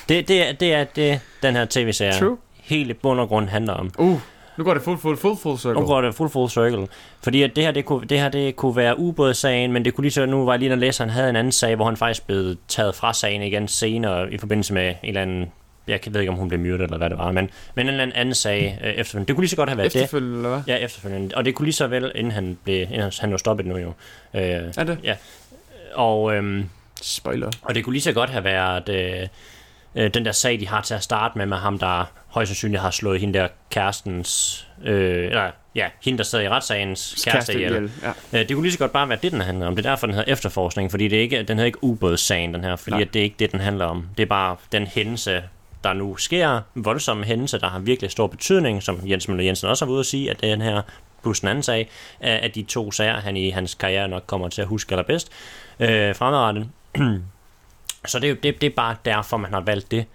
Det, det, er, det er det, den her tv-serie helt i bund og grund handler om. Uh, nu går det full, full, full, full circle. Nu går det full full circle. Fordi at det her, det kunne, det her det kunne være ubådssagen, men det kunne lige så, nu var jeg lige at læse, han havde en anden sag, hvor han faktisk blev taget fra sagen igen senere, i forbindelse med en eller anden, jeg ved ikke, om hun blev myrdet, eller hvad det var, men, men en eller anden, sag øh, efterfølgende. Det kunne lige så godt have været det. Efterfølgende, eller hvad? Ja, efterfølgende. Og det kunne lige så vel, inden han blev, inden han, var stoppet nu jo. Øh, Er det? og, øhm, Spoiler. og det kunne lige så godt have været øh, øh, den der sag, de har til at starte med, med ham, der højst sandsynligt har slået hende der kærestens, øh, eller ja, hende, der sad i retssagens kæreste ihjel. ihjel. Ja. Øh, Det kunne lige så godt bare være det, den handler om. Det er derfor, den hedder efterforskning, fordi det er ikke, den hedder ikke ubådssagen, den her, fordi Nej. at det er ikke det, den handler om. Det er bare den hændelse, der nu sker, en voldsom hændelse, der har virkelig stor betydning, som Jens Møller Jensen også har været ude at sige, at den her plus den anden sag, at de to sager, han i hans karriere nok kommer til at huske allerbedst øh, fremadrettet. Så det er, jo, det, det er bare derfor, man har valgt det.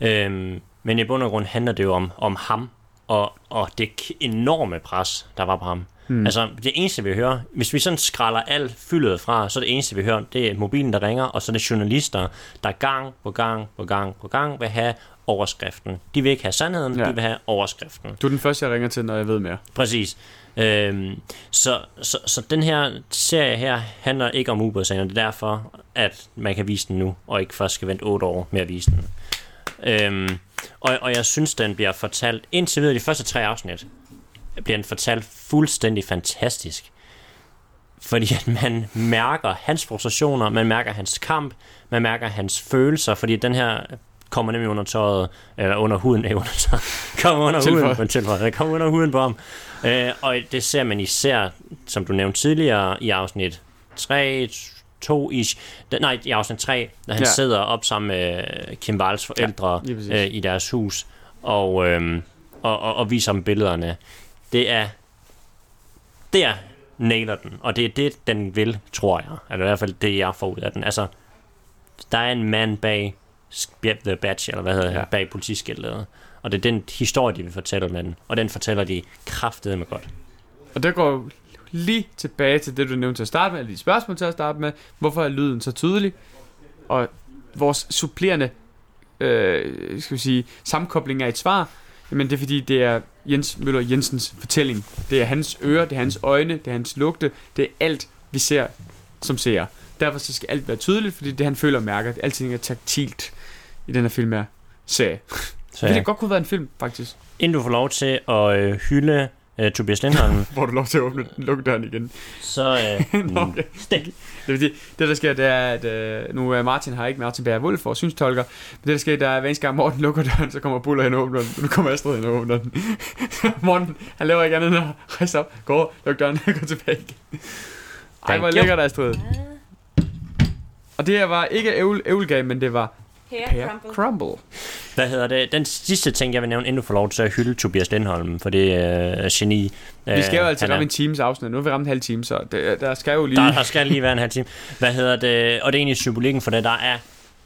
Øhm, men i bund og grund handler det jo om, om ham, og, og det enorme pres, der var på ham. Mm. Altså, det eneste, vi hører, hvis vi sådan skralder alt fyldet fra, så er det eneste, vi hører, det er mobilen, der ringer, og så er det journalister, der gang på gang på gang på gang vil have overskriften. De vil ikke have sandheden, ja. de vil have overskriften. Du er den første, jeg ringer til, når jeg ved mere. Præcis. Øhm, så, så, så den her serie her handler ikke om ubådssagen, og det er derfor, at man kan vise den nu, og ikke først skal vente 8 år med at vise den. Øhm, og, og jeg synes, den bliver fortalt, indtil videre de første tre afsnit, bliver den fortalt fuldstændig fantastisk. Fordi at man mærker hans frustrationer, man mærker hans kamp, man mærker hans følelser, fordi den her kommer nemlig under tøjet, eller under huden, ikke under tøjet, kommer under Tilføj. huden på en tilføj, kommer under huden på ham. Øh, og det ser man især, som du nævnte tidligere, i afsnit 3, 2 ish, da- nej, i afsnit 3, da han Ja. ja. sidder op sammen med Kim Walls forældre præcis. øh, i deres hus, og, øhm, og, og, og viser dem billederne. Det er, der nailer den, og det er det, den vil, tror jeg. Altså i hvert fald det, jeg får ud af den. Altså, der er en mand bag The Badge, eller hvad hedder Ja. bag politiskiltet. Og det er den historie, de vil fortælle med den. Og den fortæller de kraftedeme godt. Og det går lige tilbage til det, du nævnte til at starte med, eller de spørgsmål til at starte med. Hvorfor er lyden så tydelig? Og vores supplerende, øh, skal vi sige, sammenkobling af et svar, jamen det er fordi, det er Jens Møller Jensens fortælling. Det er hans ører, det er hans øjne, det er hans lugte, det er alt, vi ser som ser. Derfor så skal alt være tydeligt, fordi det han føler og mærker, alting er taktilt i den her film her serie. Så Det, det godt kunne være en film, faktisk. inden du får lov til at øh, hylde øh, Tobias Lindholm, Hvor du lov til at åbne lukke døren igen. så... Øh, Nå, okay. stik. Det, er fordi, det der sker, det er, at øh, nu er Martin har ikke Martin Bær Wolf for synstolker, men det der sker, der er, hver eneste gang Morten lukker døren, så kommer Buller hen og åbner den, nu kommer Astrid hen og åbner den. Morten, han laver ikke andet end at rejse op, gå over, luk døren og gå tilbage igen. Ej, hvor lækkert, Astrid. Og det her var ikke ævl, ævlgab, men det var Hair pear crumble. crumble. Hvad hedder det? Den sidste ting, jeg vil nævne, inden du får lov til at hylde Tobias Lindholm, for det er øh, geni. Vi skal jo Øh, altså er- ramme en times afsnit, nu har vi ramt en halv time, så det, der skal jo lige... Der, der skal lige være en halv time. Hvad hedder det? Og det er egentlig symbolikken for det. Der er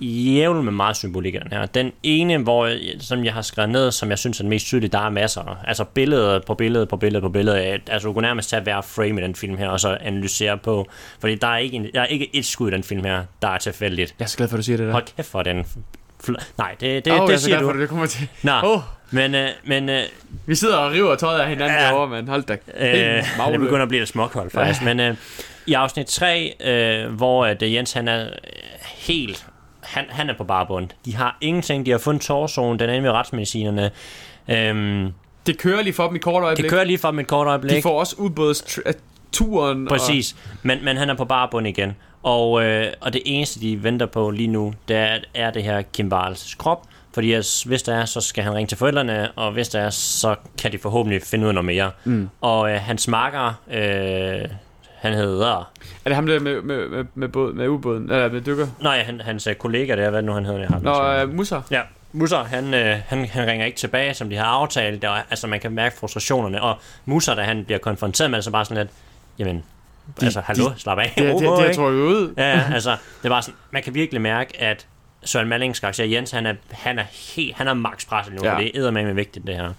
jævn med meget symbolik i den her. Den ene, hvor, som jeg har skrevet ned, som jeg synes er den mest tydelige, der er masser. Altså billede på billede på billede på billede. Altså du kunne nærmest tage hver frame i den film her, og så analysere på. Fordi der er ikke, en, der er ikke et skud i den film her, der er tilfældigt. Jeg er så glad for, at du siger det der. Hold kæft for den. Nej, det, det, oh, jeg er det så siger glad for, du. at det kommer til. Nå, Åh, men, øh, men øh, vi sidder og river tøjet af hinanden Ja. derovre, mand. Hold da. Øh, det begynder at blive lidt småkoldt faktisk. Men øh, i afsnit 3, øh, hvor at, øh, Jens han er øh, helt... Han, han er på barbund. De har ingenting. De har fundet torsoen. Den er inde ved retsmedicinerne. Øhm, Det kører lige for dem i kort øjeblik. det kører lige for dem et kort øjeblik. De får også ubådsturen. Præcis. Men, men han er på barbund igen. Og, øh, og det eneste, de venter på lige nu, det er, er det her Kim Barles krop. Fordi hvis der er, så skal han ringe til forældrene, og hvis der er, så kan de forhåbentlig finde ud af noget mere. Mm. Og øh, hans makker, øh, han hedder... Er det ham der med, med, med, med, båd, med ubåden? Eller med dykker? Nej, han, hans øh, kollega der, hvad nu han hedder? Jeg har Nå, uh, Musa. Ja, Musser, han, øh, han, han ringer ikke tilbage, som de har aftalt. Er- altså, man kan mærke frustrationerne. Og Musser, da han bliver konfronteret med det, så bare sådan lidt, jamen, de, altså, hallo, slap af. Det, det, det, det, tror jeg ud. Ja, altså, det var sådan, man kan virkelig mærke, at Søren Mallings karakter Jens, han er, han er helt, han er max presset nu, Ja. og det er med vigtigt, det her.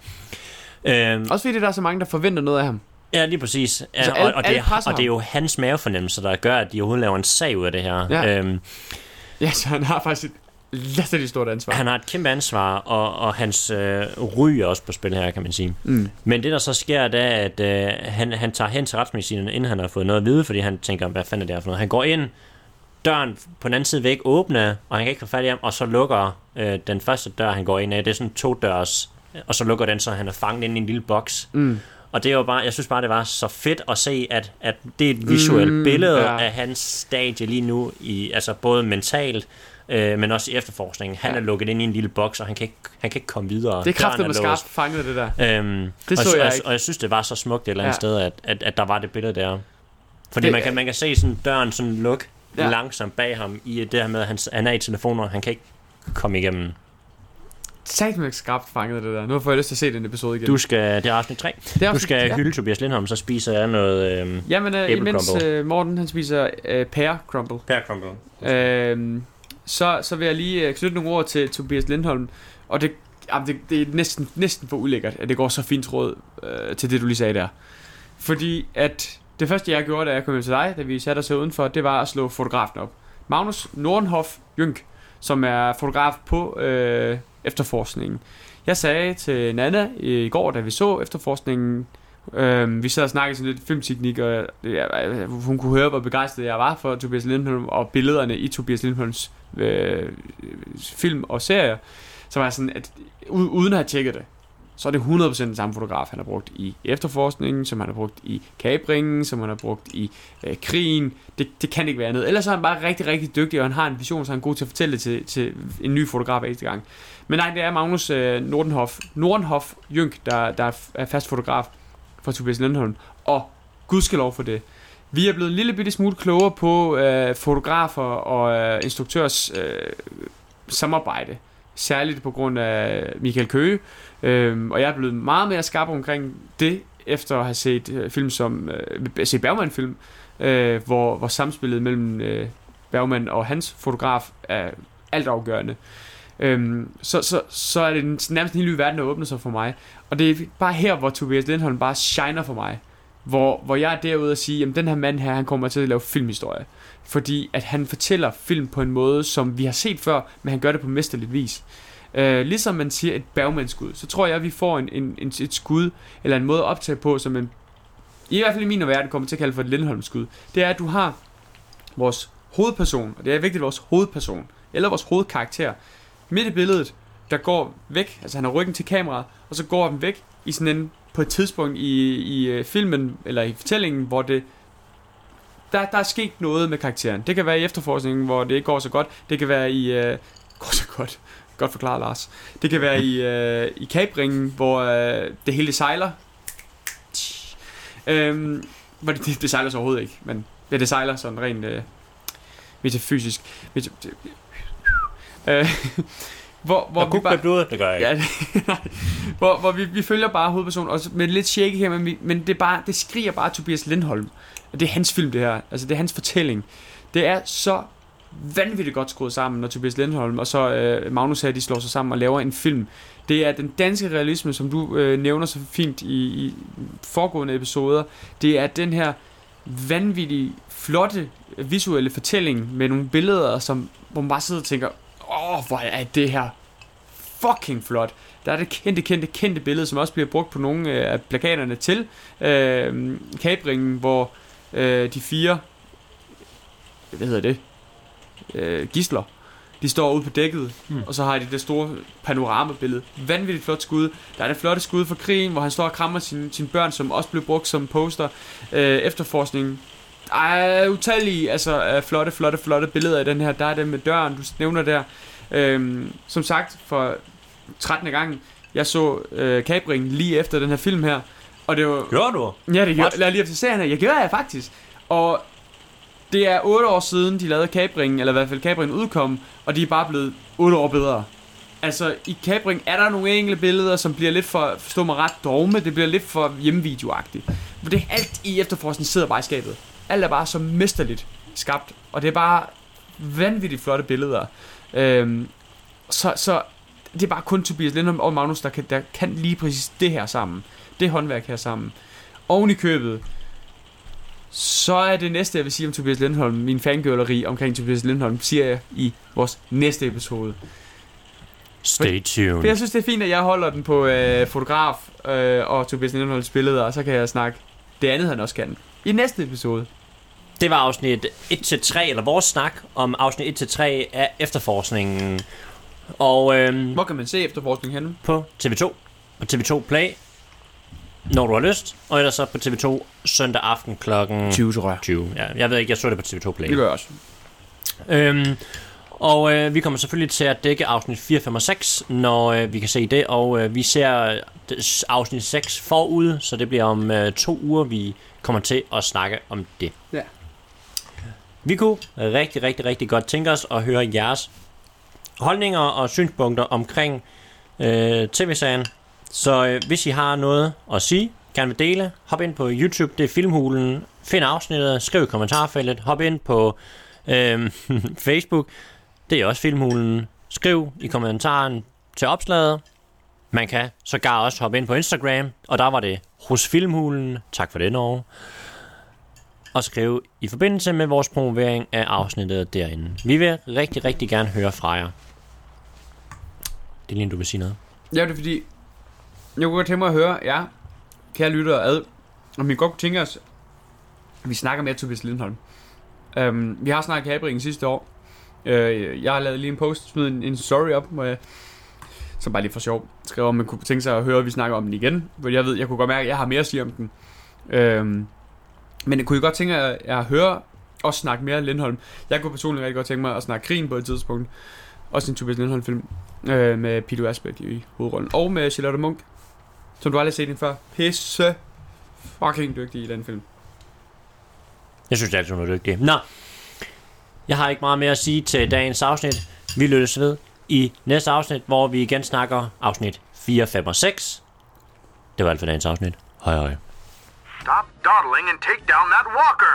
Øhm, Også fordi der er så mange, der forventer noget af ham. Ja, lige præcis. Ja, Altså, og, alle- og, det, alle er- og det er jo hans mavefornemmelse, der gør, at de overhovedet laver en sag ud af det her. Ja. Øhm, Ja, så han har faktisk et latterligt stort ansvar. han har et kæmpe ansvar, og, og hans øh, ry er også på spil her, kan man sige. Mm. Men det, der så sker, det er, at øh, han, han tager hen til retsmedicineren, inden han har fået noget at vide, fordi han tænker, hvad fanden er det her for noget? Han går ind, døren på den anden side væk åbner, og han kan ikke få fat i ham, og så lukker øh, den første dør, han går ind af, det er sådan to dørs, og så lukker den, så han er fanget inde i en lille boks. Mm. Og det jo bare, jeg synes bare, det var så fedt at se, at, at det er et visuelt Mm, billede ja. af hans stadie lige nu, i, altså både mentalt, øh, men også i efterforskningen. Han Ja. er lukket ind i en lille boks, og han kan ikke, han kan ikke komme videre. Det er kraftigt med skarpt fanget, det der. Øhm, Det så og, jeg og, ikke. og jeg synes, det var så smukt et eller andet Ja. sted, at, at, at der var det billede der. Fordi Det- man, kan, man kan se sådan døren sådan lukke ja. langsomt bag ham i det her med, at han, han er i telefonen, og han kan ikke komme igennem. Sagt med skarpt fanget, det der. Nu får jeg lyst til at se den episode igen. Du skal, det er afsnit 3. det er Du skal ja. hylde Tobias Lindholm, så spiser jeg noget øhm, Jamen, øh, imens crumble. øh, Morten han spiser øh, pear crumble, Per crumble. øh, så, så vil jeg lige øh, knytte nogle ord til Tobias Lindholm. Og det, jamen, det, det er næsten, næsten for ulækkert, at det går så fint råd øh, til det, du lige sagde der. Fordi at det første, jeg gjorde, da jeg kom hjem til dig, da vi satte os her udenfor, det var at slå fotografen op. Magnus Nordenhoff Jynk, som er fotograf på øh, efterforskningen. Jeg sagde til Nana i går, da vi så efterforskningen, øh, vi sad og snakkede sådan lidt filmteknik, og ja, hun kunne høre, hvor begejstret jeg var for Tobias Lindholm og billederne i Tobias Lindholms øh, film og serier. Så var jeg sådan, at u- uden at have tjekket det, så er det 100% den samme fotograf, han har brugt i efterforskningen, som han har brugt i kabringen, som han har brugt i øh, krigen. Det, det kan ikke være andet. Ellers er han bare rigtig, rigtig dygtig, og han har en vision, så han er god til at fortælle det til, til en ny fotograf hver gang. Men nej, det er Magnus øh, Nordenhoff, Nordenhoff Jynk, der, der er fast fotograf for Tobias Lindholm. Og gudskelov for det. Vi er blevet en lille bitte smule klogere på øh, fotografer og øh, instruktørs øh, samarbejde. Særligt på grund af Michael Køge. Øhm, og jeg er blevet meget mere skarp omkring det, efter at have set øh, film som øh, set Bergman-film, øh, hvor, hvor samspillet mellem øh, Bergman og hans fotograf er altafgørende. Øhm, så, så, så er det nærmest en helt ny verden, der åbner sig for mig. Og det er bare her, hvor Tobias Lindholm bare shiner for mig. Hvor, hvor jeg er derude og sige, at den her mand her, han kommer til at lave filmhistorie. Fordi at han fortæller film på en måde, som vi har set før, men han gør det på mesterligt vis. Øh, ligesom man siger et Bergman-skud, så tror jeg, at vi får en, en, en, et skud, eller en måde at optage på, som en, i hvert fald i min verden kommer til at kalde for et Lindholm-skud. Det er, at du har vores hovedperson, og det er vigtigt, vores hovedperson, eller vores hovedkarakter, midt i billedet, der går væk, altså han har ryggen til kameraet, og så går den væk i sådan en, på et tidspunkt i, i øh, filmen, eller i fortællingen, hvor det, der, der er sket noget med karakteren. Det kan være i efterforskningen, hvor det ikke går så godt. Det kan være i, øh, går så godt, godt forklaret Lars. Det kan være i, øh, i kabringen, hvor øh, det hele sejler. Øhm, hvor det, det, det sejler så overhovedet ikke, men ja, det sejler sådan rent øh, metafysisk. Metaf- øh, hvor, hvor Og vi bare, blodet, det gør jeg ikke. Ja, nej. hvor, hvor vi, vi følger bare hovedpersonen, også med lidt shaky her, men, vi, men det, bare, det skriger bare Tobias Lindholm. Og det er hans film, det her. Altså, det er hans fortælling. Det er så vanvittigt godt skruet sammen, når Tobias Lindholm og så øh, Magnus her, de slår sig sammen og laver en film. Det er den danske realisme, som du øh, nævner så fint i, i foregående episoder. Det er den her vanvittige, flotte visuelle fortælling med nogle billeder, som, hvor man bare sidder og tænker, åh, hvor er det her fucking flot. Der er det kendte, kendte, kendte billede, som også bliver brugt på nogle øh, af plakaterne til øh, kabringen, hvor øh, de fire, hvad hedder det, øh, gisler, de står ude på dækket, Hmm. og så har de det store panoramabillede. Vanvittigt flot skud. Der er det flotte skud fra krigen, hvor han står og krammer sine, sine børn, som også blev brugt som poster. Øh, efterforskning. Ej, utallige, altså øh, flotte, flotte, flotte billeder i den her. Der er det med døren, du nævner der. Øhm, som sagt, for 13. gang, jeg så øh, Kabring lige efter den her film her. Og det var... Gjorde du? Ja, det gjorde What? jeg lige efter serien her. Jeg gjorde jeg faktisk. Og det er 8 år siden, de lavede Kabringen, eller i hvert fald Kabringen udkom, og de er bare blevet 8 år bedre. Altså, i Cabring er der nogle enkelte billeder, som bliver lidt for, forstå mig ret, dogme. Det bliver lidt for hjemmevideoagtigt. For det alt i efterforskningen sidder bare i skabet. Alt er bare så mesterligt skabt. Og det er bare vanvittigt flotte billeder. Øhm, så, så det er bare kun Tobias Lindholm og Magnus, der kan, der kan lige præcis det her sammen. Det håndværk her sammen. Oven i købet, så er det næste, jeg vil sige om Tobias Lindholm, min fangirleri omkring Tobias Lindholm, siger jeg i vores næste episode. Stay tuned. For jeg synes, det er fint, at jeg holder den på øh, fotograf øh, og Tobias Lindholms billeder, og så kan jeg snakke det andet, han også kan. I næste episode. Det var afsnit 1-3, eller vores snak om afsnit 1-3 af efterforskningen. Og øhm, Hvor kan man se efterforskning henne? på TV2. På TV2 Play, når du har lyst. Og ellers så på TV2 søndag aften klokken 20 tror jeg. 20. Ja, jeg ved ikke, jeg så det på TV2 Play. Det gør jeg også. Øhm, og øh, vi kommer selvfølgelig til at dække afsnit 4, 5 og 6, når øh, vi kan se det. Og øh, vi ser øh, afsnit 6 forud, så det bliver om øh, to uger, vi kommer til at snakke om det. Ja. Vi kunne rigtig, rigtig, rigtig godt tænke os at høre jeres holdninger og synspunkter omkring øh, tv-serien. Så øh, hvis I har noget at sige, gerne vil dele, hop ind på YouTube, det er Filmhulen. Find afsnittet, skriv i kommentarfeltet, hop ind på øh, Facebook, det er også Filmhulen. Skriv i kommentaren til opslaget. Man kan sågar også hoppe ind på Instagram, og der var det hos Filmhulen. Tak for det, Norge. Og skrive i forbindelse med vores promovering af afsnittet derinde. Vi vil rigtig, rigtig gerne høre fra jer. Det er lige, du vil sige noget. Ja, det er fordi, jeg kunne godt tænke mig at høre jer, kære lyttere, ad, om I godt kunne tænke os, at vi snakker mere Tobias Lindholm. Um, vi har snakket kabringen sidste år. Uh, jeg har lavet lige en post, smidt en, en story op, hvor jeg, som bare lige for sjov, skrev om man kunne tænke sig at høre, at vi snakker om den igen. For jeg ved, jeg kunne godt mærke, at jeg har mere at sige om den. Øhm, men jeg kunne godt tænke at, at høre og snakke mere Lindholm. Jeg kunne personligt rigtig godt tænke mig at snakke krigen på et tidspunkt. Også en Tobias Lindholm film øh, med Peter Asbæk i hovedrollen. Og med Charlotte Munk, som du aldrig har set hende før. Pisse fucking dygtig i den film. Jeg synes, det er altid, hun er dygtig. Nå, jeg har ikke meget mere at sige til dagens afsnit. Vi lyttes ved i næste afsnit, hvor vi igen snakker afsnit 4, 5 og 6. Det var alt for dagens afsnit. Hej hej. Stop dawdling and take down that walker.